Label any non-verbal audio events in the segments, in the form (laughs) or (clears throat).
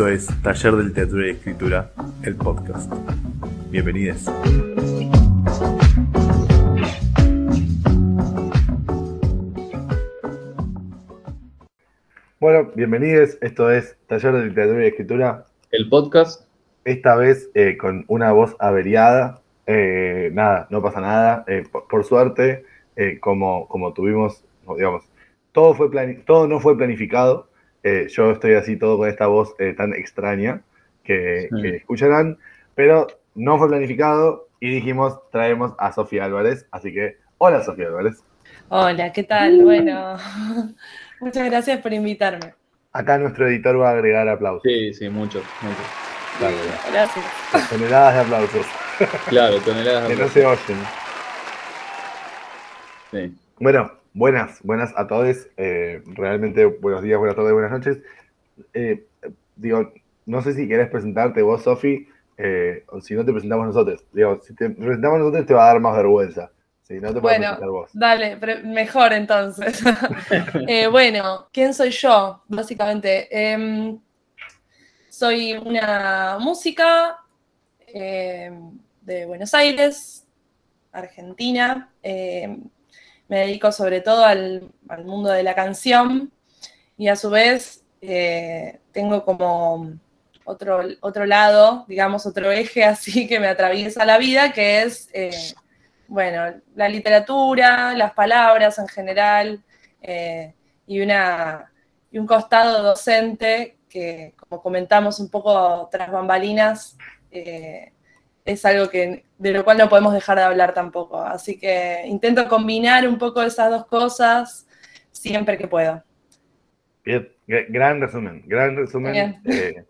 Esto es Taller del Teatro y Escritura, el podcast. Bienvenidos. Bueno, bienvenidos. Esto es Taller de Literatura y Escritura. El podcast. Esta vez eh, con una voz averiada. Eh, nada, no pasa nada. Eh, por, por, suerte, como, como tuvimos, digamos, todo, fue todo no fue planificado. Yo estoy así todo con esta voz tan extraña que, sí. que escucharán, pero no fue planificado y dijimos traemos a Sofía Álvarez. Así que, hola Sofía Álvarez. Hola, ¿qué tal? Bueno, (laughs) muchas gracias por invitarme. Acá nuestro editor va a agregar aplausos. Sí, sí, muchos, muchos. Claro, gracias. Toneladas de aplausos. Claro, toneladas de aplausos. Que no se oyen. Sí. Bueno, buenas, buenas a todos. Eh, realmente buenos días, buenas tardes, buenas noches. Eh, digo, no sé si querés presentarte vos, Sofi, eh, o si no te presentamos nosotros. Digo, si te presentamos nosotros te va a dar más vergüenza. Si no te bueno, vos. dale, mejor entonces. (laughs) eh, bueno, ¿quién soy yo? Básicamente, eh, soy una música eh, de Buenos Aires, Argentina. Eh, me dedico sobre todo al, mundo de la canción y a su vez eh, tengo como otro, otro lado, digamos, otro eje (laughs) así que me atraviesa la vida, que es bueno, la literatura, las palabras en general eh, y, una, y un costado docente que, como comentamos un poco tras bambalinas, eh, es algo que, de lo cual no podemos dejar de hablar tampoco. Así que intento combinar un poco esas dos cosas siempre que puedo. Bien, gran resumen, gran resumen. Eh,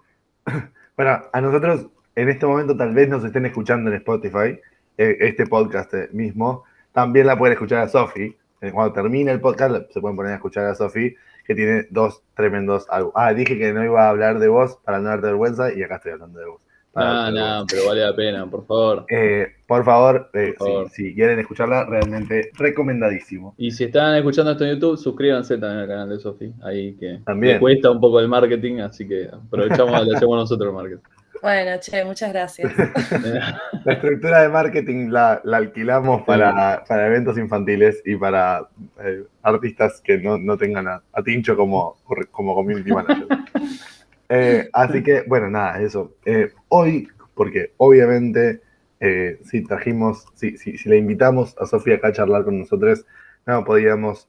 (clears throat) bueno, a nosotros en este momento tal vez nos estén escuchando en Spotify este podcast mismo, también la pueden escuchar a Sofi. Cuando termine el podcast, se pueden poner a escuchar a Sofi, que tiene dos tremendos. Ah, dije que no iba a hablar de vos para no darte vergüenza, y acá estoy hablando de vos. No, no, pero vale la pena, por favor. Eh, por favor, eh, por favor. Si, si, quieren escucharla, realmente recomendadísimo. Y si están escuchando esto en YouTube, suscríbanse también al canal de Sofi. Ahí que también. le cuesta un poco el marketing, así que aprovechamos y hacemos nosotros el marketing. (laughs) Bueno, che, muchas gracias. (laughs) la estructura de marketing la, la alquilamos para, para, eventos infantiles y para eh, artistas que no, no tengan a, a, Tincho como, como community manager. (laughs) eh, así que, bueno, nada, eso. Eh, hoy, porque obviamente eh, si trajimos, si, si, si, le invitamos a Sofía acá a charlar con nosotros, no podíamos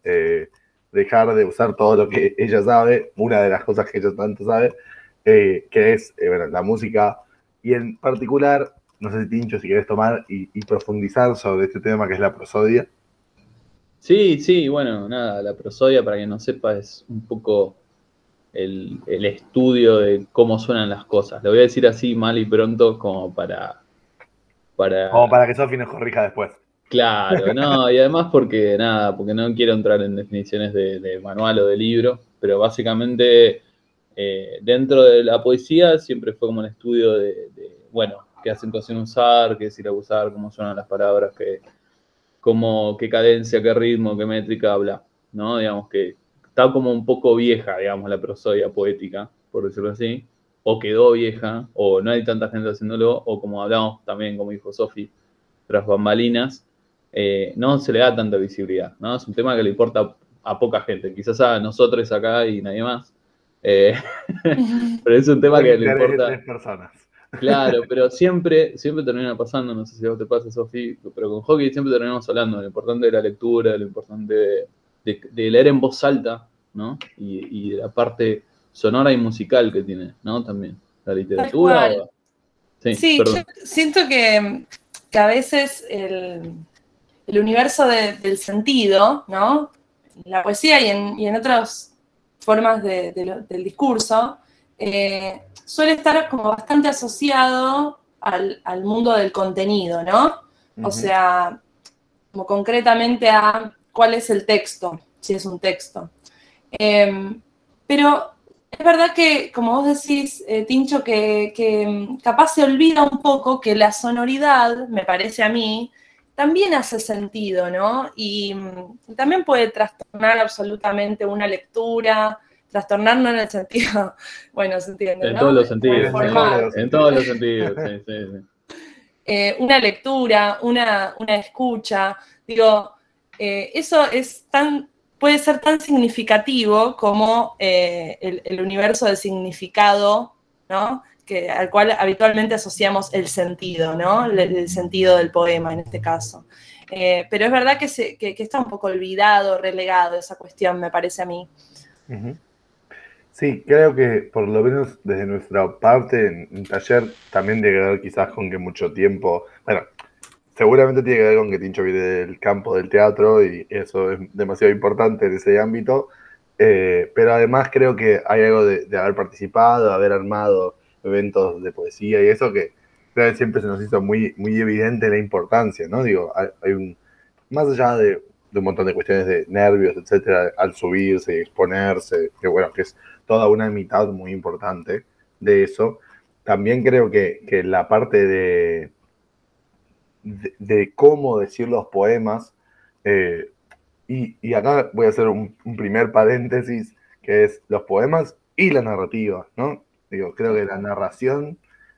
dejar de usar todo lo que ella sabe, una de las cosas que ella tanto sabe, que es la música y en particular, no sé si Tincho, si querés tomar y, y, profundizar sobre este tema que es la prosodia. Sí, sí, bueno, nada, la prosodia, para quien no sepa, es un poco el, el estudio de cómo suenan las cosas. Lo voy a decir así mal y pronto como para... para... Como para que Sofi nos corrija después. Claro, no, y además porque nada, porque no quiero entrar en definiciones de, de manual o de libro, pero básicamente eh, dentro de la poesía siempre fue como un estudio de, de, bueno, qué acentuación usar, qué decir abusar, cómo suenan las palabras, qué, cómo, qué cadencia, qué ritmo, qué métrica, bla, ¿no? Digamos que está como un poco vieja, digamos, la prosodia poética, por decirlo así, o quedó vieja, o no hay tanta gente haciéndolo, o como hablamos también, como dijo Sofi, tras bambalinas, eh, no se le da tanta visibilidad, ¿no? Es un tema que le importa a poca gente, quizás a nosotros acá y nadie más, eh, (laughs) pero es un tema que le importa. Tres personas. Claro, (laughs) pero siempre, siempre termina pasando, no sé si a vos te pasa, Sofi, pero con hockey siempre terminamos hablando de lo importante de la lectura, de lo importante de, de, de leer en voz alta, ¿no? Y, y, de la parte sonora y musical que tiene, ¿no? También. La literatura. O... Sí, sí yo siento que, que, a veces el, el universo de, del sentido, ¿no? En la poesía y en, y en otros formas de, de lo, del discurso, eh, suele estar como bastante asociado al, al mundo del contenido, ¿no? Uh -huh. O sea, como concretamente a cuál es el texto, si es un texto. Eh, pero es verdad que, como vos decís, eh, Tincho, que, que capaz se olvida un poco que la sonoridad, me parece a mí, también hace sentido, ¿no? Y, y, también puede trastornar absolutamente una lectura, trastornar no en el sentido, (laughs) bueno, se entiende. En ¿no? todos los sentidos. En todos los sentidos, sí, sí, sí. Eh, una lectura, una, una escucha. Digo, eh, eso es tan, puede ser tan significativo como eh, el, universo del significado, ¿no? Que, al cual habitualmente asociamos el sentido, ¿no? El, sentido del poema en este caso. Eh, pero es verdad que, se- que- que está un poco olvidado, relegado esa cuestión, me parece a mí. Sí, creo que por lo menos desde nuestra parte en, taller también ver quizás con que mucho tiempo, bueno, seguramente tiene que ver con que Tincho viene del campo del teatro y eso es demasiado importante en ese ámbito, eh, pero además creo que hay algo de, haber participado, de haber armado eventos de poesía y eso que creo que siempre se nos hizo muy, muy evidente la importancia, ¿no? Digo, hay, un, más allá de, de un montón de cuestiones de nervios, etcétera, al subirse y exponerse, que bueno, que es toda una mitad muy importante de eso. También creo que, que la parte de, de, cómo decir los poemas, eh, y, y acá voy a hacer un, primer paréntesis, que es los poemas y la narrativa, ¿no? Digo, creo que la narración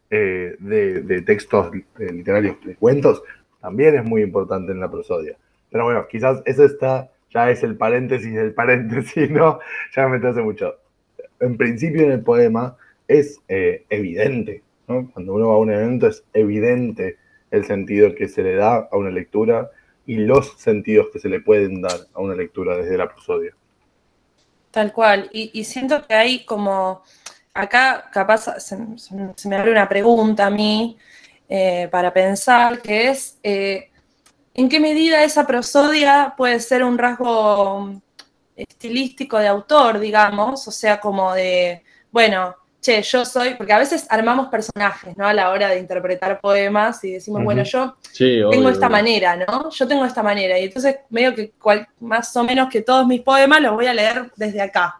eh, de, de textos eh, literarios, de cuentos, también es muy importante en la prosodia. Pero bueno, quizás eso está, ya es el paréntesis del paréntesis, ¿no? Ya me hace mucho. En principio en el poema es evidente. Cuando uno va a un evento es evidente el sentido que se le da a una lectura y los sentidos que se le pueden dar a una lectura desde la prosodia. Tal cual. Y, siento que hay como, acá capaz se, me abre una pregunta a mí eh, para pensar, que es, eh, ¿en qué medida esa prosodia puede ser un rasgo estilístico de autor, digamos? O sea, como de, bueno, che, yo soy, porque a veces armamos personajes, ¿no? A la hora de interpretar poemas y decimos, bueno, yo Sí, tengo obvio, esta obvio. manera, ¿no? Yo tengo esta manera. Y entonces, medio que cual- más o menos que todos mis poemas los voy a leer desde acá.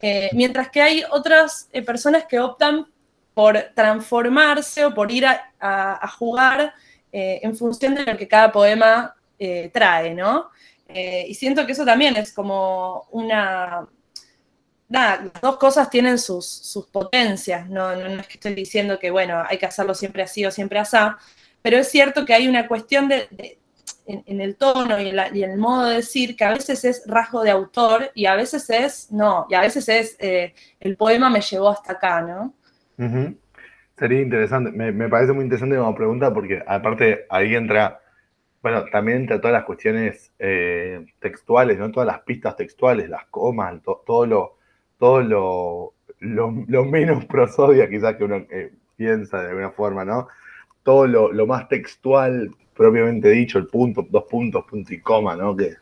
Eh, mientras que hay otras eh, personas que optan por transformarse o por ir a, a- a jugar eh, en función de lo que cada poema trae, ¿no? Y siento que eso también es como una... Nada, las dos cosas tienen sus, sus potencias, no, no, es que estoy diciendo que, bueno, hay que hacerlo siempre así o siempre así, pero es cierto que hay una cuestión de, en, el tono y en, el modo de decir que a veces es rasgo de autor y a veces es no, y a veces es eh, el poema me llevó hasta acá, ¿no? Sería interesante, me, me parece muy interesante como pregunta porque aparte ahí entra, bueno, también entra todas las cuestiones eh, textuales, ¿no? Todas las pistas textuales, las comas, to- todo lo, todo lo, lo, lo menos (laughs) prosodia quizás que uno eh, piensa de alguna forma, ¿no? Todo lo, lo más textual propiamente dicho, el punto, dos puntos, punto y coma, ¿no? Que,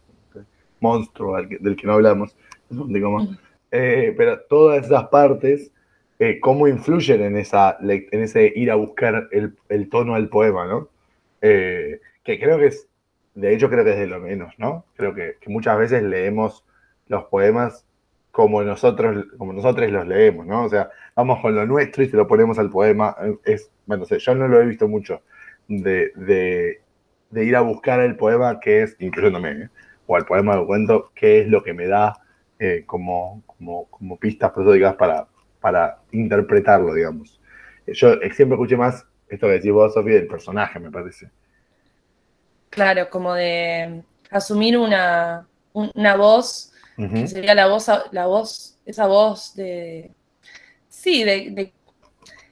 monstruo al que- del que no hablamos, el punto y coma. Ujú. Eh, pero todas esas partes eh, cómo influyen en, esa, en ese ir a buscar el, el tono del poema, ¿no? Que creo que es, de hecho creo que es de lo menos, ¿no? Creo que, que muchas veces leemos los poemas como nosotros, como nosotros los leemos, ¿no? O sea, vamos con lo nuestro y se lo ponemos al poema. Es, bueno, no sé, yo no lo he visto mucho de, de, de ir a buscar el poema que es, incluyéndome, ¿eh? o al poema de cuento, qué es lo que me da eh, como, como, como pistas prosódicas para, para interpretarlo, digamos. Yo siempre escuché más esto que decís vos, Sofía, del personaje, me parece. Claro, como de asumir una, un- una voz, Que sería la voz, la voz, esa voz de, sí, de, de-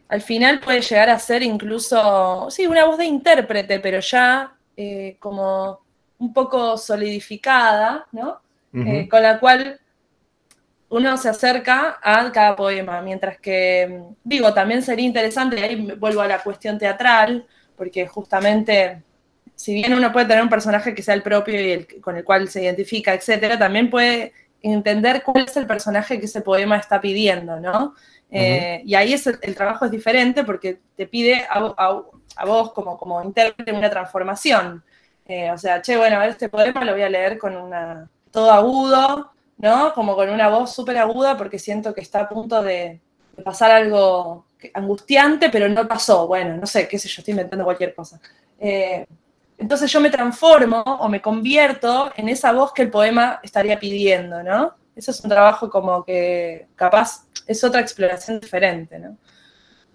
al final puede llegar a ser incluso, sí, una voz de intérprete, pero ya eh, como un poco solidificada, ¿no? Eh, con la cual uno se acerca a cada poema, mientras que, digo, también sería interesante, y ahí vuelvo a la cuestión teatral, porque justamente, si bien uno puede tener un personaje que sea el propio y el, con el cual se identifica, etcétera, también puede entender cuál es el personaje que ese poema está pidiendo, ¿no? Eh, y ahí es el, el trabajo es diferente porque te pide a, a- a vos como, como intérprete una transformación. Eh, o sea, che, bueno, a ver, este poema lo voy a leer con una, todo agudo, ¿no? Como con una voz súper aguda porque siento que está a punto de, de pasar algo angustiante, pero no pasó. Bueno, no sé, qué sé yo, estoy inventando cualquier cosa. Eh, entonces yo me transformo o me convierto en esa voz que el poema estaría pidiendo, ¿no? eso es un trabajo como que capaz es otra exploración diferente, ¿no?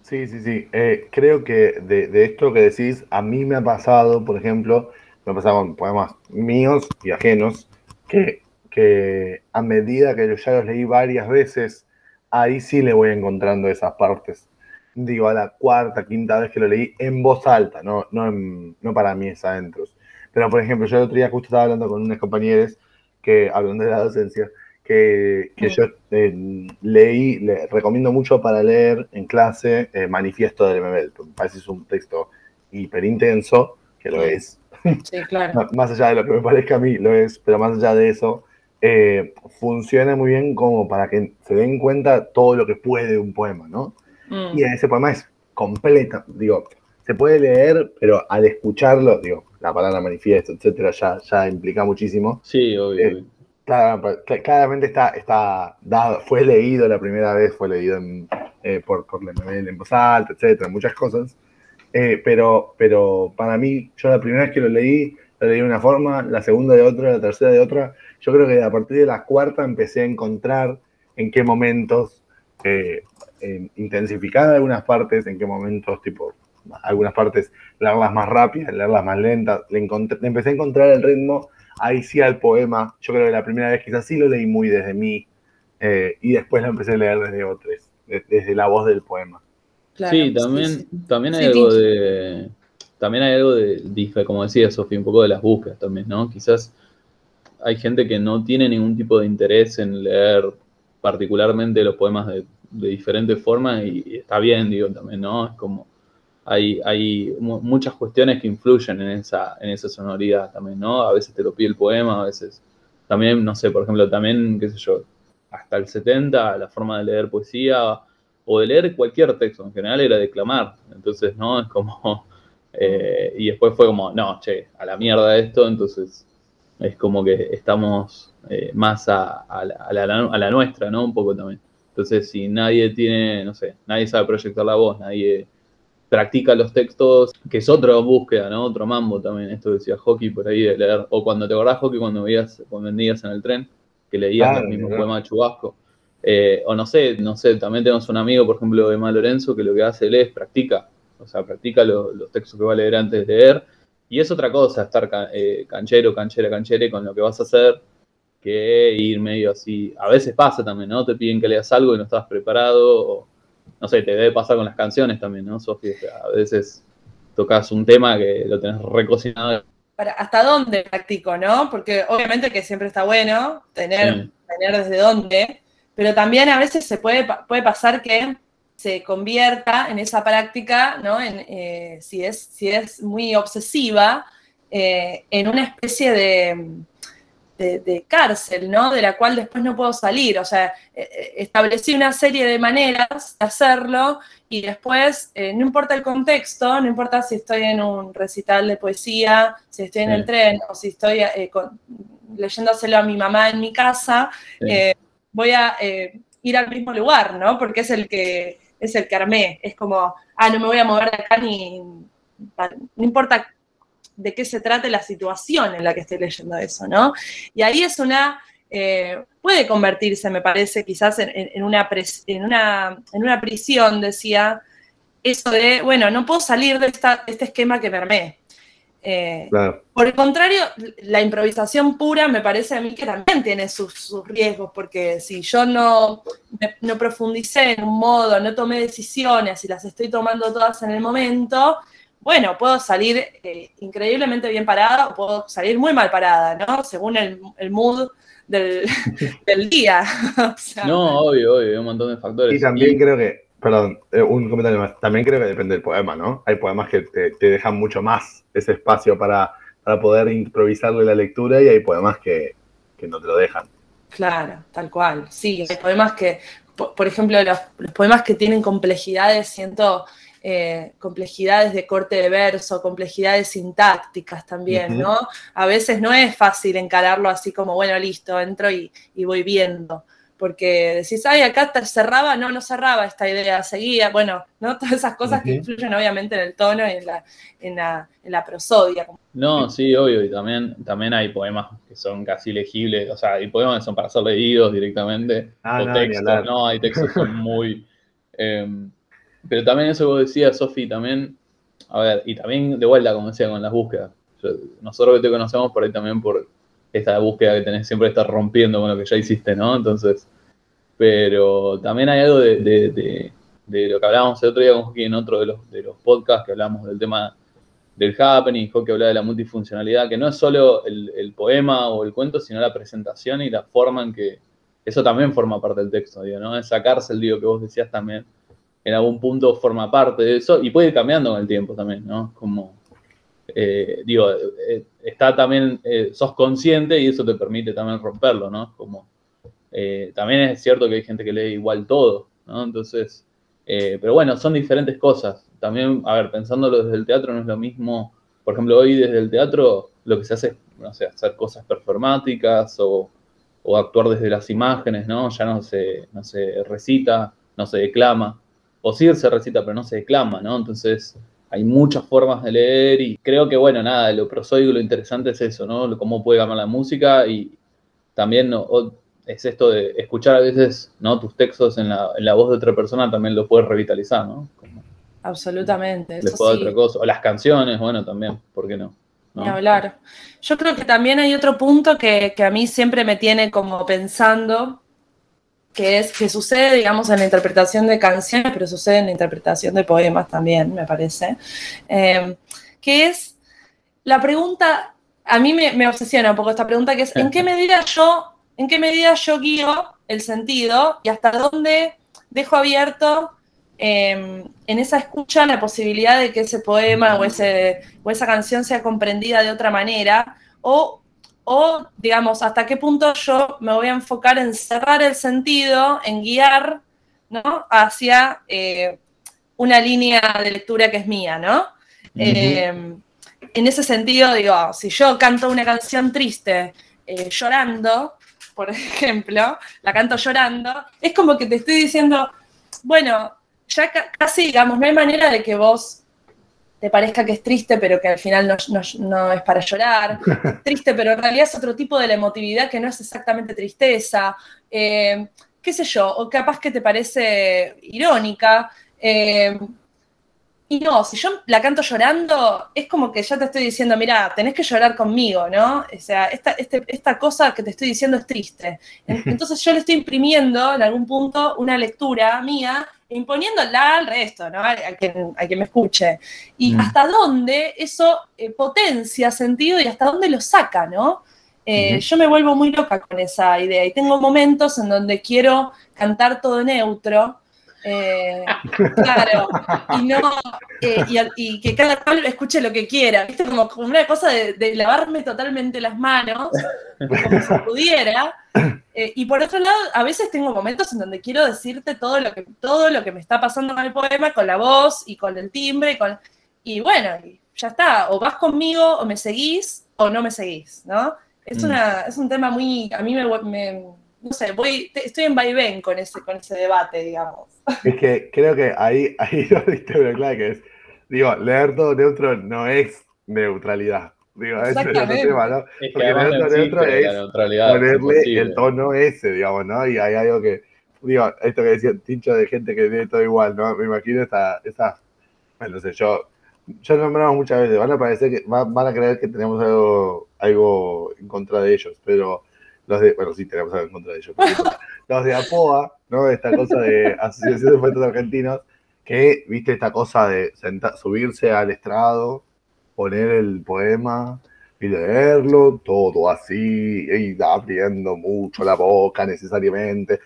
Sí, sí, sí. Eh, creo que de, esto que decís, a mí me ha pasado, por ejemplo, me ha pasado con poemas míos y ajenos, que, que a medida que yo ya los leí varias veces, ahí sí le voy encontrando esas partes. Digo, a la cuarta, quinta vez que lo leí en voz alta, no, no, no para mí es adentros. Pero, por ejemplo, yo el otro día justo estaba hablando con unos compañeros que, hablando de la docencia, que, yo eh, leí, le recomiendo mucho para leer en clase eh, Manifiesto del MBL. Me parece es un texto hiperintenso, que lo es. Sí, claro. (laughs) más allá de lo que me parezca a mí, lo es, pero más allá de eso, eh, funciona muy bien como para que se den cuenta todo lo que puede un poema, ¿no? Mm. Y ese poema es completa, digo, se puede leer, pero al escucharlo, digo, la palabra manifiesto, etcétera, ya, ya implica muchísimo. Sí, obvio. Pues, claramente está, está dado, fue leído la primera vez, fue leído eh, por, por la en voz alta, etcétera, muchas cosas. Eh, pero, pero para mí, yo la primera vez que lo leí, lo leí de una forma, la segunda de otra, la tercera de otra. Yo creo que a partir de la cuarta empecé a encontrar en qué momentos eh, intensificar algunas partes, en qué momentos, tipo, algunas partes leerlas más rápidas, leerlas más lentas. Le, le empecé a encontrar el ritmo ahí sí al poema. Yo creo que la primera vez quizás sí lo leí muy desde mí eh, y después lo empecé a leer desde otros, desde la voz del poema. sí, también, también hay algo de. También hay algo de, como decía Sofía, un poco de las búsquedas también, ¿no? Quizás hay gente que no tiene ningún tipo de interés en leer particularmente los poemas de, de diferentes formas y está bien, digo, también, ¿no? Es como hay, muchas cuestiones que influyen en esa, en esa sonoridad también, ¿no? A veces te lo pide el poema, a veces también, no sé, por ejemplo, también, qué sé yo, hasta el 70 la forma de leer poesía o de leer cualquier texto en general era declamar, entonces, ¿no? Es como, (laughs) eh, y después fue como, no, che, a la mierda esto, entonces es como que estamos eh, más a, la, a, la, nuestra, ¿no? Un poco también. Entonces, si nadie tiene, no sé, nadie sabe proyectar la voz, nadie practica los textos, que es otra búsqueda, ¿no? Otro mambo también, esto decía Hockey por ahí de leer, o cuando te acordás Hockey cuando veías, cuando vendías en el tren, que leías el mismo poema de Chubasco. Eh, o no sé, no sé, también tenemos un amigo, por ejemplo, Emma Lorenzo, que lo que hace él es practica, o sea, practica los textos que va a leer antes de leer, y es otra cosa estar eh, canchero, canchera, canchere con lo que vas a hacer, que ir medio así. A veces pasa también, ¿no? Te piden que leas algo y no estás preparado, o, no sé, te debe pasar con las canciones también, ¿no, Sofía? A veces tocas un tema que lo tenés recocinado. Para, ¿Hasta dónde practico, no? Porque obviamente que siempre está bueno tener, tener desde dónde, pero también a veces se puede, puede pasar que se convierta en esa práctica, ¿no? En, eh, si, es, si es muy obsesiva, eh, en una especie de de, cárcel, ¿no? De la cual después no puedo salir. O sea, eh, eh, establecí una serie de maneras de hacerlo y después, eh, no importa el contexto, no importa si estoy en un recital de poesía, si estoy en el tren o si estoy leyéndoselo a mi mamá en mi casa, voy a ir al mismo lugar, ¿no? Porque es el que es el que armé. Es como, ah, no me voy a mover de acá ni. No importa de qué se trate la situación en la que estoy leyendo eso, ¿no? Y ahí es una, eh, puede convertirse, me parece, quizás en, una en, una, en una prisión, decía, eso de, bueno, no puedo salir de, este esquema que me armé. Eh, por el contrario, la improvisación pura me parece a mí que también tiene sus, riesgos, porque si yo no, no profundicé en un modo, no tomé decisiones y las estoy tomando todas en el momento, bueno, puedo salir eh, increíblemente bien parada o puedo salir muy mal parada, ¿no? Según el, mood del, (laughs) día. (laughs) no, obvio, obvio, hay un montón de factores. Y también creo que, perdón, eh, un comentario más, también creo que depende del poema, ¿no? Hay poemas que te, dejan mucho más ese espacio para, poder improvisarle la lectura y hay poemas que, no te lo dejan. Claro, tal cual. Sí, hay poemas que, por, ejemplo, los, los, poemas que tienen complejidades, siento eh, complejidades de corte de verso, complejidades sintácticas también, ¿no? A veces no es fácil encararlo así como, bueno, listo, entro y, voy viendo. porque decís, ay, acá te cerraba, no, no cerraba esta idea, seguía, bueno, ¿no? (laughs) Todas esas cosas que influyen obviamente en el tono y en la, en la, en la prosodia. No, sí, obvio, y también, también hay poemas que son casi legibles, o sea, hay poemas que son para ser leídos directamente, ah, o textos, ¿no? Hay textos que son muy... (laughs) Em, pero también eso que vos decías, Sofi, también, a ver, y también de vuelta, como decía, con las búsquedas. nosotros que te conocemos por ahí también por esta búsqueda que tenés siempre estar rompiendo con lo que ya hiciste, ¿no? Entonces, pero también hay algo de, lo que hablábamos el otro día con Joaquín en otro de los, de los podcasts que hablamos del tema del happening, que hablaba de la multifuncionalidad, que no es solo el, poema o el cuento, sino la presentación y la forma en que eso también forma parte del texto, ¿no? Es sacarse el digo que vos decías también, en algún punto forma parte de eso y puede ir cambiando con el tiempo también, ¿no? Como eh, digo, eh, está también, eh, sos consciente y eso te permite también romperlo, ¿no? Como, también es cierto que hay gente que lee igual todo, ¿no? Entonces, pero bueno, son diferentes cosas. También, a ver, pensándolo desde el teatro no es lo mismo, por ejemplo, hoy desde el teatro lo que se hace es, no sé, hacer cosas performáticas o, o actuar desde las imágenes, ¿no? Ya no se, no se recita, no se declama, o sí se recita, pero no se declama, ¿no? Entonces, hay muchas formas de leer y creo que, bueno, nada, lo prosódico, lo interesante es eso, ¿no? Cómo puede cambiar la música y también es esto de escuchar a veces, ¿no? Tus textos en la, voz de otra persona también lo puedes revitalizar, ¿no? Absolutamente. Eso otra cosa. O las canciones, bueno, también, ¿por qué no? Ni hablar. Yo creo que también hay otro punto que, que a mí siempre me tiene como pensando, que es que sucede, digamos, en la interpretación de canciones, pero sucede en la interpretación de poemas también, me parece, eh, que es la pregunta, a mí me, obsesiona un poco esta pregunta, que es ¿en qué (laughs) medida yo, en qué medida yo guío el sentido y hasta dónde dejo abierto em, en esa escucha la posibilidad de que ese poema o, ese, o esa canción sea comprendida de otra manera o o, digamos, hasta qué punto yo me voy a enfocar en cerrar el sentido, en guiar, ¿no? Hacia eh, una línea de lectura que es mía, ¿no? Eh, en ese sentido, digo, si yo canto una canción triste eh, llorando, por (laughs) ejemplo, la canto llorando, es como que te estoy diciendo, bueno, ya casi, digamos, no hay manera de que vos te parezca que es triste, pero que al final no, es para llorar. (laughs) triste, pero en realidad es otro tipo de la emotividad que no es exactamente tristeza. Eh, qué sé yo, o capaz que te parece irónica. Eh, y no, si yo la canto llorando, es como que ya te estoy diciendo, mira, tenés que llorar conmigo, ¿no? O sea, esta, este, esta cosa que te estoy diciendo es triste. (laughs) Entonces yo le estoy imprimiendo en algún punto una lectura mía imponiéndola al resto, ¿no? A, quien, me escuche. Y mm. hasta dónde eso eh, potencia sentido y hasta dónde lo saca, ¿no? Eh, yo me vuelvo muy loca con esa idea y tengo momentos en donde quiero cantar todo neutro. Eh, (laughs) claro, y no, y, que cada cual escuche lo que quiera, ¿viste? Como, una cosa de, de, lavarme totalmente las manos, como si pudiera, eh, y por otro lado, a veces tengo momentos en donde quiero decirte todo lo que, todo lo que me está pasando con el poema, con la voz y con el timbre, y, con, y bueno, ya está, o vas conmigo, o me seguís, o no me seguís, ¿no? Es, mm. una, es un tema muy, a mí me, no sé, voy, estoy en vaivén con ese, con ese debate, digamos. (laughs) Es que creo que ahí, ahí (laughs) lo diste pero claro que es, digo, leer todo neutro no es neutralidad. Digo, ese es otro tema, ¿no? Es Porque neutro, neutro es ponerle el tono ese, digamos, ¿no? Y hay algo que, digo, esto que decía Tincho de gente que tiene todo igual, ¿no? Me imagino esa, esa bueno, no sé, yo, yo nombramos muchas veces, van a parecer que, van, a creer que tenemos algo, algo en contra de ellos, pero los de, bueno, sí, tenemos algo en contra de ellos, los de APOA, ¿no? Esta cosa de Asociación de Poetas Argentinos, que, viste, esta cosa de subirse al estrado poner el poema y leerlo todo así, y abriendo mucho la boca necesariamente.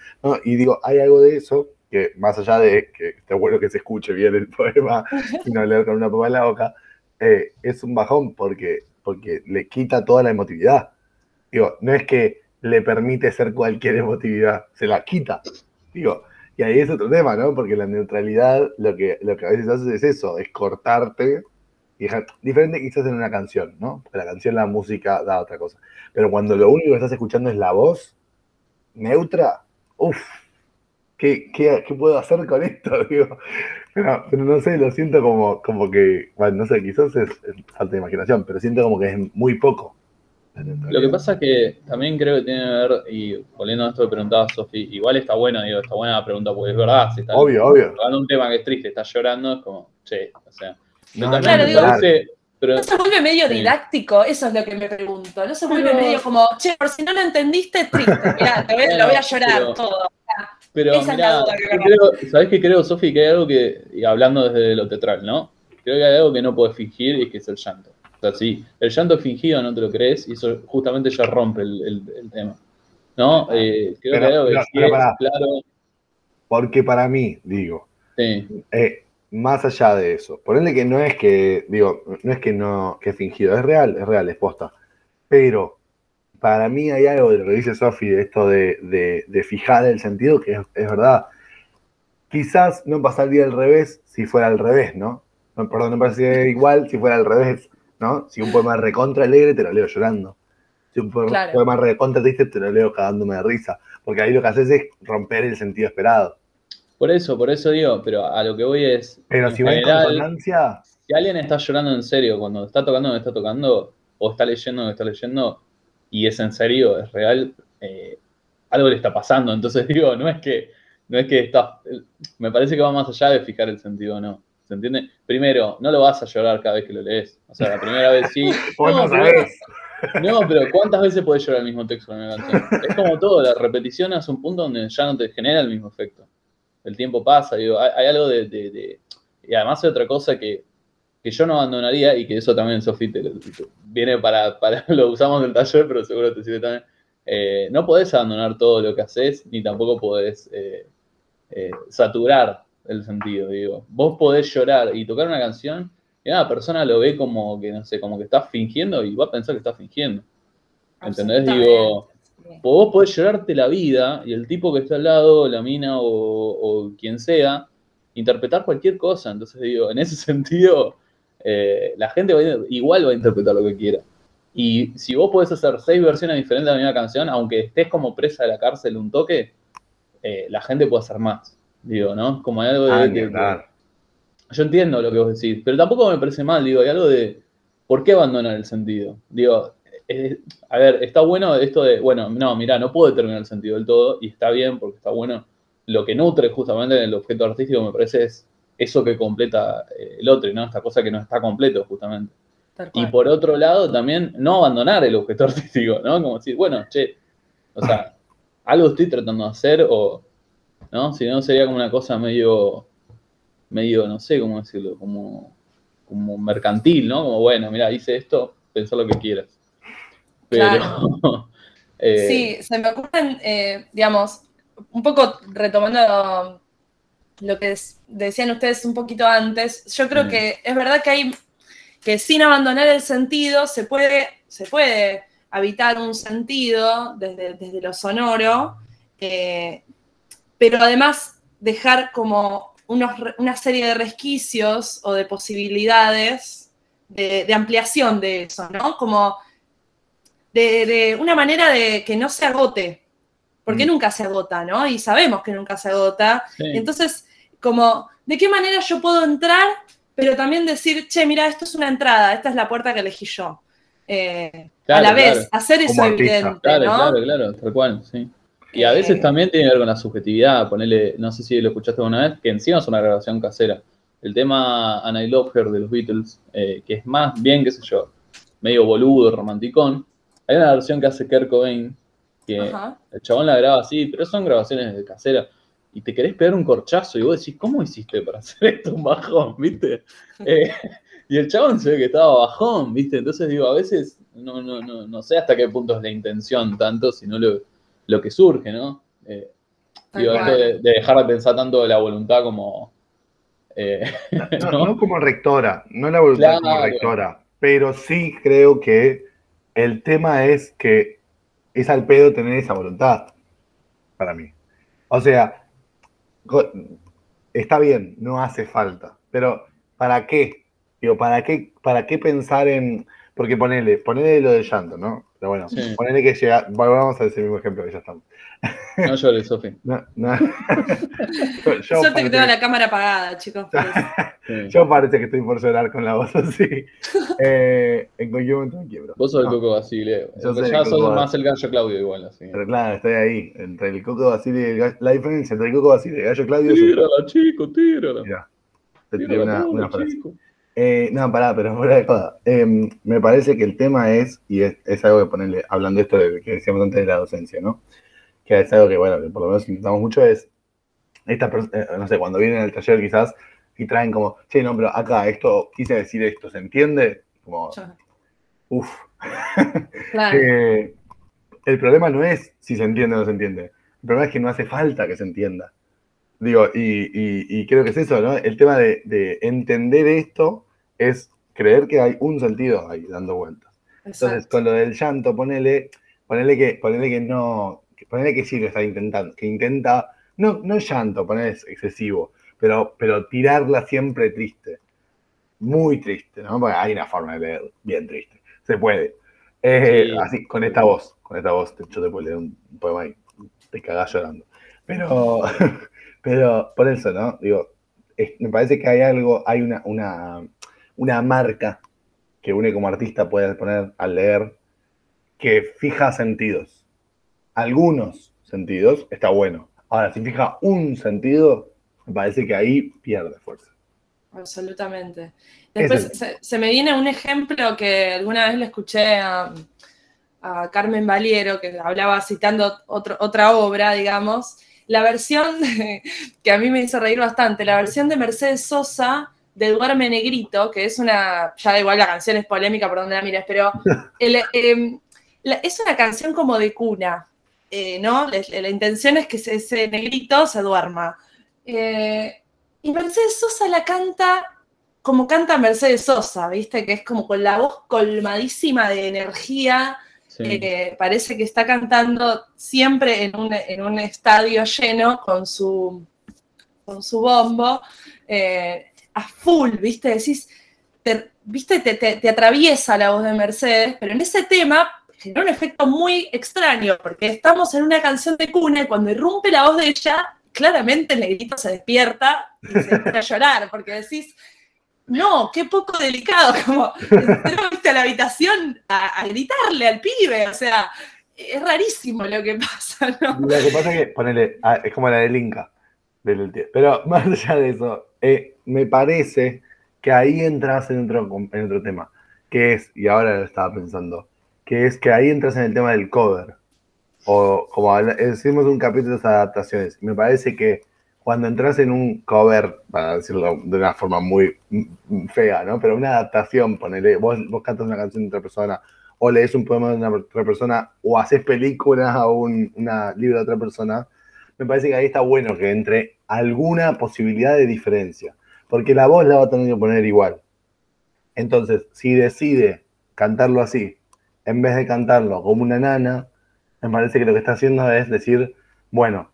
Y digo, hay algo de eso que más allá de que está bueno que se escuche bien el (laughs) poema y no leer con una poema en la boca, eh, es un bajón porque, porque le quita toda la emotividad. Digo, no es que le permite ser cualquier emotividad, se la quita. Digo, y ahí es otro tema, ¿no? Porque la neutralidad lo que, lo que a veces hace es eso, es cortarte diferente quizás en una canción, ¿no? Porque la canción, la música da otra cosa. Pero cuando lo único que estás escuchando es la voz neutra, uff, ¿qué, qué, qué puedo hacer con esto? (laughs) Digo, pero, no sé, lo siento como, como que, bueno, no sé, quizás es falta de imaginación, pero siento como que es muy poco. Lo que pasa es que también creo que tiene que ver, y volviendo a esto que preguntaba Sofi, igual está bueno, digo, está buena la pregunta, porque es verdad, si está Obvio, obvio. hablando un tema que es triste, está llorando, es como, che, o sea. No, Claro, digo- parece- pero, ¿No se vuelve medio Sí. didáctico? Eso es lo que me pregunto. ¿No se vuelve Pero- medio como, che, por si no lo entendiste, es triste? (laughs) Mirá, te voy, lo voy a llorar Pero- todo. pero Esa es la mirá, duda que yo me creo, ¿sabés qué creo, Sofi? Que hay algo que, y hablando desde lo teatral, ¿no? Creo que hay algo que no puedes fingir y que es el llanto. Sea, si el llanto es fingido, no te lo crees, y eso justamente ya rompe el, el- el tema. ¿No? Eh, creo Pero- que hay algo que sí es claro. Porque para mí, digo, Sí, eh, más allá de eso, ponerle que no es que, digo, no es que no, que es fingido, es real, es real, es posta. Pero para mí hay algo de lo que dice Sofi, de esto de, de- de fijar el sentido, que es, es verdad. Quizás no pasaría al revés si fuera al revés, ¿no? No, perdón, no pasaría igual si fuera al revés, ¿no? Si un poema recontra alegre te lo leo llorando. Si un poema, Claro. poema recontra triste te lo leo cagándome de risa. Porque ahí lo que haces es romper el sentido esperado. por eso, por eso digo, pero a lo que voy es. Pero si va en general, consonancia, si alguien está llorando en serio cuando está tocando donde está tocando, o está leyendo donde está leyendo, y es en serio, es real, eh, algo le está pasando. Entonces (laughs) digo, no es que, no es que está. Me parece que va más allá de fijar el sentido o no. ¿Se entiende? Primero, no lo vas a llorar cada vez que lo lees. O sea, la primera vez sí. (laughs) no, pero- no, pero ¿cuántas veces puedes llorar el mismo texto en una canción? Es como todo, la repetición hace un punto donde ya no te genera el mismo efecto. El tiempo pasa, digo, hay, hay algo de, de- de- Y además hay otra cosa que, que yo no abandonaría y que eso también, Sofi, te- te- viene para, para... (laughs) Lo usamos en el taller, pero seguro te sirve también. Eh, no podés abandonar todo lo que haces, ni tampoco podés eh, eh, saturar el sentido, digo. Vos podés llorar y tocar una canción y una persona lo ve como que, no sé, como que estás fingiendo y va a pensar que estás fingiendo. ¿Entendés? Digo, vos podés llorarte la vida y el tipo que está al lado, la mina o, o quien sea, interpretar cualquier cosa. Entonces digo, en ese (laughs) sentido, eh, la gente va a- igual va a interpretar lo que quiera. Y si vos podés hacer seis versiones diferentes de la misma canción, aunque estés como presa de la cárcel un toque, eh, la gente puede hacer más. Digo, ¿no? Como hay algo de, Ah, hablar. yo entiendo lo que vos decís, pero tampoco me parece mal, digo, hay algo de ¿por qué abandonar el sentido? Digo, eh, a ver, está bueno esto de, bueno, no, mira, no puedo determinar el sentido del todo y está bien porque está bueno. Lo que nutre justamente en el objeto artístico me parece es eso que completa eh, el otro, ¿no? Esta cosa que no está completo justamente. Y por otro lado, también no abandonar el objeto (laughs) artístico, ¿no? Como decir, bueno, che, o sea, (laughs) algo estoy tratando de hacer o, ¿no? Si no sería como una cosa medio, medio, no sé cómo decirlo, como, como mercantil, ¿no? Como, bueno, mira, hice esto, pensá lo que quieras. Pero, Claro. (laughs) eh, Sí, se me ocurren, eh, digamos, un poco retomando lo que decían ustedes un poquito antes, yo creo Mm. que es verdad que hay que sin abandonar el sentido se puede, se puede habitar un sentido desde, desde lo sonoro, eh, pero además dejar como unos una serie de resquicios o de posibilidades de, de ampliación de eso, ¿no? Como de, de una manera de que no se agote, porque Mm. nunca se agota, ¿no? Y sabemos que nunca se agota. sí. Entonces, como, ¿de qué manera yo puedo entrar, pero también decir, che, mira, esto es una entrada, esta es la puerta que elegí yo? Eh, Claro, a la vez, claro. hacer eso Como artista. evidente, Claro, ¿no? claro, claro, tal cual, sí. Y a veces también tiene que ver con la subjetividad, ponerle, no sé si lo escuchaste una vez, que encima es una grabación casera. El tema And I Love Her de los Beatles, eh, que es más bien, qué sé yo, medio boludo, romanticón. Hay una versión que hace Kurt Cobain, que Ajá. el chabón la graba así, pero son grabaciones de casera. Y te querés pegar un corchazo y vos decís, ¿cómo hiciste para (laughs) hacer esto un bajón? ¿Viste? (laughs) Eh, y el chabón se ve que estaba bajón, ¿viste? Entonces digo, a veces no, no, no, no sé hasta qué punto es la intención tanto, sino lo, lo que surge, ¿no? Eh, digo, esto de, de dejar de pensar tanto de la voluntad como. eh, No, (laughs) ¿no? no como rectora, no la voluntad como rectora, pero sí creo que el tema es que es al pedo tener esa voluntad, para mí. O sea, está bien, no hace falta, pero ¿para qué? Digo, ¿para qué, para qué pensar en...? Porque ponele, ponele lo del llanto, ¿no? Pero bueno, Sí. ponele que llega, volvamos a ese mismo ejemplo que ya estamos. No llores, (laughs) Sofi. No, no. yo, (laughs) yo Suerte que tengo la cámara apagada, chicos. (laughs) Sí. yo parece que estoy por llorar con la voz así. Eh, en cualquier momento me quiebro. Vos sos el Coco Basile. Yo el Ya sos Coco más el gallo Claudio igual, así. Pero claro, estoy ahí, entre el Coco Basile y el gallo. La diferencia entre el Coco Basile y el gallo Claudio es. Tírala, chico, tírala. Mira, te tiré Tírala una, frase. chico. Eh, no, pará, pero (laughs) fuera de joda. Eh, me parece que el tema es, y es, es algo que ponerle, hablando de esto de, que decíamos antes de la docencia, ¿no? Que es algo que, bueno, que por lo menos intentamos mucho, es, esta, pers- eh, no sé, cuando vienen al taller quizás y traen como, che, no, pero acá esto, quise decir esto, ¿se entiende? Como, uff. (laughs) Claro. Eh, el problema no es si se entiende o no se entiende. El problema es que no hace falta que se entienda. Digo, y, y- y creo que es eso, ¿no? El tema de, de entender esto es creer que hay un sentido ahí dando vueltas. Entonces, con lo del llanto, ponele, ponele que, ponele que no, ponele que sí lo está intentando, que intenta, no, no llanto, ponele es excesivo, pero, pero tirarla siempre triste. Muy triste, ¿no? Porque hay una forma de leer bien triste. Se puede. Eh, Sí. Así, con esta voz, con esta voz, yo te puedo leer un poema y te cagás llorando. Pero, (laughs) pero por eso, ¿no? Digo, es- me parece que hay algo, hay una, una, una marca que uno como artista puede poner al leer que fija sentidos. Algunos sentidos está bueno. Ahora, si fija un sentido, me parece que ahí pierde fuerza. Absolutamente. Después se, se me viene un ejemplo que alguna vez le escuché a, a Carmen Valiero, que hablaba citando otro- otra obra, digamos. La versión de- que a mí me hizo reír bastante, la versión de Mercedes Sosa de Duerme Negrito, que es una, ya da igual la canción es polémica por donde la mires, pero (laughs) el, em, la- es una canción como de cuna, eh, ¿no? La, la intención es que ese, ese negrito se duerma. Eh, y Mercedes Sosa la canta como canta Mercedes Sosa, ¿viste? Que es como con la voz colmadísima de energía. Eh, parece que está cantando siempre en un, en un estadio lleno con su, con su bombo, eh, a full, ¿viste? Decís, te, ¿viste? Te, te- atraviesa la voz de Mercedes, pero en ese tema genera un efecto muy extraño, porque estamos en una canción de cuna y cuando irrumpe la voz de ella, claramente el negrito se despierta y se empieza a llorar, porque decís, no, qué poco delicado, (laughs) como entró a la habitación a, gritarle al pibe, o sea, es rarísimo lo que (laughs) pasa, ¿no? Lo que pasa es que, ponele, ah, es como la del Inca. del tío. Pero (laughs) más allá de eso, eh, me parece que ahí entras en otro, en otro tema, que es, y ahora lo estaba pensando, que es que ahí entras en el tema del cover. O como habla- hicimos un capítulo de adaptaciones. Me parece que cuando entras en un cover, para decirlo de una forma muy mm, fea, ¿no? Pero una adaptación, ponele, vos, vos cantas una canción de otra persona, o lees un poema de una otra persona, o haces películas o un libro de otra persona, me parece que ahí está bueno que entre alguna posibilidad de diferencia, porque la voz la va a tener que poner igual. Entonces, si decide cantarlo así, en vez de cantarlo como una nana, me parece que lo que está haciendo es decir, bueno,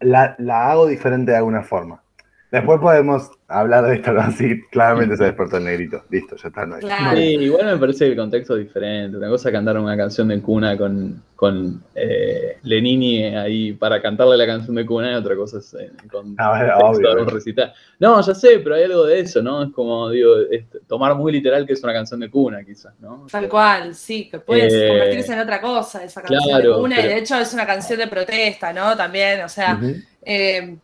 la, la hago diferente de alguna forma. Después podemos hablar de esto, ¿no? Sí, claramente se despertó el negrito. Listo, ya está. No hay- Claro. Sí, igual me parece que el contexto es diferente. Una cosa es cantar una canción de cuna con, con eh, Lenini ahí para cantarle la canción de cuna y otra cosa es eh, con Ah, obvio, de un recital. No, ya sé, pero hay algo de eso, ¿no? Es como, digo, es tomar muy literal que es una canción de cuna, quizás, ¿no? Tal cual, sí, que puede Eh, convertirse en otra cosa esa canción claro, de cuna, pero- y de hecho es una canción de protesta, ¿no? También, o sea, eh,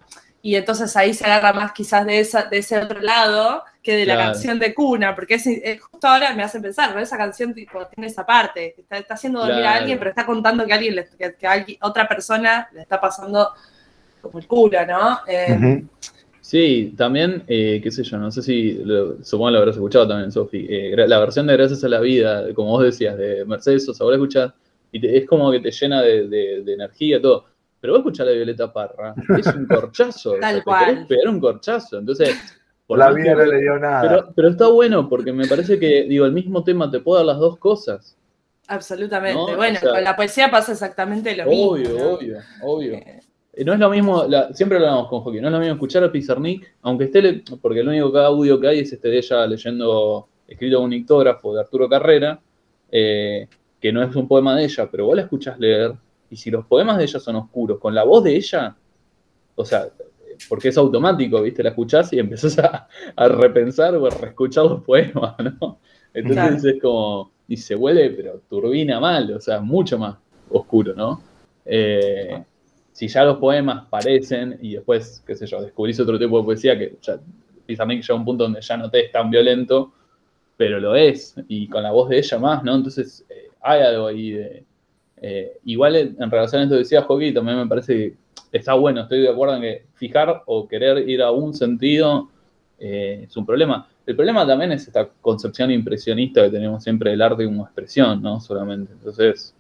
y entonces ahí se agarra más quizás de, esa, de ese otro lado que de la canción de cuna, porque es, es- justo ahora me hace pensar, ¿no? Esa canción tipo, tiene esa parte, está, está haciendo dormir a alguien, pero está contando que alguien, que, que alguien- otra persona le está pasando como el culo, ¿no? Eh. Sí, también, eh, qué sé yo, no sé si, lo- supongo que lo habrás escuchado también, Sofi, eh, la versión de Gracias a la Vida, como vos decías, de Mercedes Sosa, vos la escuchás y te- es como que te llena de, de- de energía, todo. Pero vos escuchás la de Violeta Parra, es un corchazo, o (laughs) sea, Tal te cual. un corchazo, entonces... por La vida que- no le dio nada. pero, pero está bueno porque me parece que, digo, el mismo tema te puede dar las dos cosas. absolutamente. No, bueno, o sea- con la poesía pasa exactamente lo mismo. Obvio, ¿no? obvio, obvio. Eh, Eh, No es lo mismo, la- siempre lo hablamos con Joaquín, no es lo mismo escuchar a Pizarnik, aunque esté, le- porque el único audio que hay es este de ella leyendo, escrito en un ictógrafo de Arturo Carrera, eh, que no es un poema de ella, pero vos la escuchás leer, y si los poemas de ella son oscuros, con la voz de ella, o sea, porque es automático, ¿viste? La escuchás y empezás a, repensar o a reescuchar los poemas, ¿no? Entonces es como, y se vuelve, pero turbina mal, o sea, mucho más oscuro, ¿no? Eh, si ya los poemas parecen y después, qué sé yo, descubrís otro tipo de poesía que ya, también llega un punto donde ya no te es tan violento, pero lo es, y con la voz de ella más, ¿no? Entonces eh, hay algo ahí de... Eh, igual en relación a esto que decía Joaquín, también me parece que está bueno, estoy de acuerdo en que fijar o querer ir a un sentido eh, es un problema. El problema también es esta concepción impresionista que tenemos siempre del arte como expresión, ¿no? Solamente. Entonces,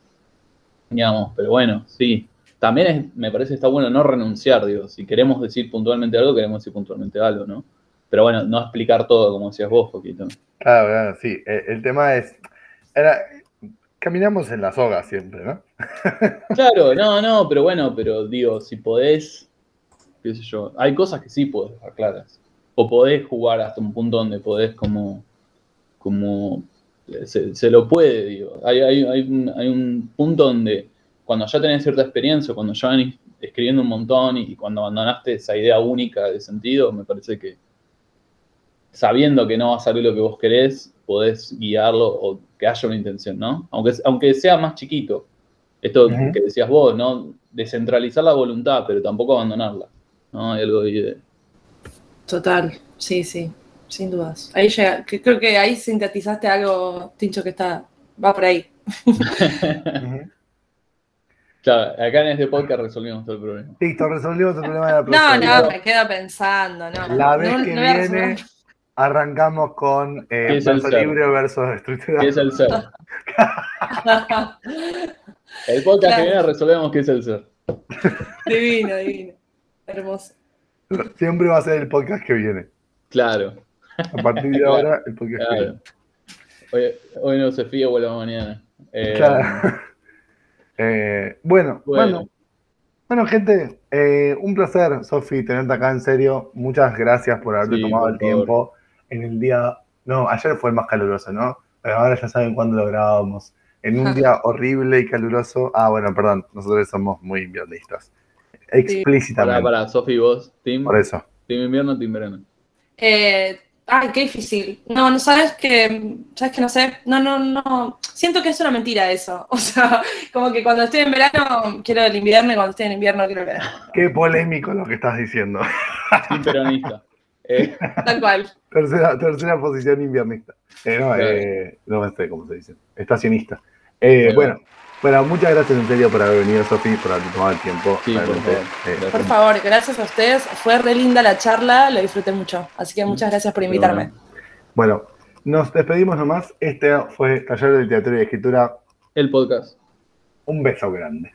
digamos, pero bueno, sí. También me parece que está bueno no renunciar, digo, si queremos decir puntualmente algo, queremos decir puntualmente algo, ¿no? Pero bueno, no explicar todo, como decías vos, poquito. Claro, claro, sí. Eh, el, tema es, era, caminamos en la soga siempre, ¿no? (laughs) claro, no, no, pero bueno, pero digo, si podés, qué sé yo, hay cosas que sí podés dejar claras. O podés jugar hasta un punto donde podés como, como, se, lo puede, digo. Hay, hay, un, hay, un, punto donde cuando ya tenés cierta experiencia, cuando ya venís escribiendo un montón y cuando abandonaste esa idea única de sentido, me parece que sabiendo que no va a salir lo que vos querés, podés guiarlo o que haya una intención, ¿no? Aunque, aunque sea más chiquito. Esto que decías vos, ¿no? Descentralizar la voluntad, pero tampoco abandonarla. ¿No? Hay algo de... Total, sí, sí, sin dudas. Ahí llega, creo que ahí sintetizaste algo, Tincho, que está, va por ahí. (laughs) Claro, acá en este podcast resolvimos todo el problema. Listo, resolvimos el problema de la No, no, me quedo pensando, no. La vez que viene Arrancamos con eh, verso libre versus estructura. ¿Qué es el ser? (laughs) el podcast que viene resolvemos qué es el ser. Divino, divino. Hermoso. Siempre va a ser el podcast que viene. Claro. A partir de ahora, el (laughs) podcast que viene. Hoy, hoy no se fía, vuelve mañana. Eh, claro. (laughs) Eh, bueno, bueno, bueno. gente, eh, un placer, Sofi, tenerte acá en serio. Muchas gracias por haberte tomado el tiempo en el día, no, ayer fue el más caluroso, ¿no? Pero ahora ya saben cuándo lo grabábamos. En un (laughs) día horrible y caluroso. Ah, bueno, perdón, nosotros somos muy inviernistas. Explícitamente. Para, para, Sofi, vos, Team. Por eso. Team invierno, Team verano. Eh, ay, qué difícil. No, no sabes que, sabes que no sé. No, no, no. Siento que es una mentira eso. (laughs) O sea, como que cuando estoy en verano quiero el invierno y cuando estoy en invierno quiero el verano. Qué polémico lo que estás diciendo. Team peronista. (laughs) Eh, Tal cual. Tercera, tercera posición inviernista. Eh, no, eh, no sé cómo se dice. Estacionista. Eh, bueno, bueno, muchas gracias en serio por haber venido, Sofi, por haber tomado el tiempo. por, favor. gracias a ustedes. Fue re linda la charla, lo disfruté mucho. Así que muchas gracias por invitarme. Bueno, nos despedimos nomás. Este fue Taller de Literatura y Escritura. El podcast. Un beso grande.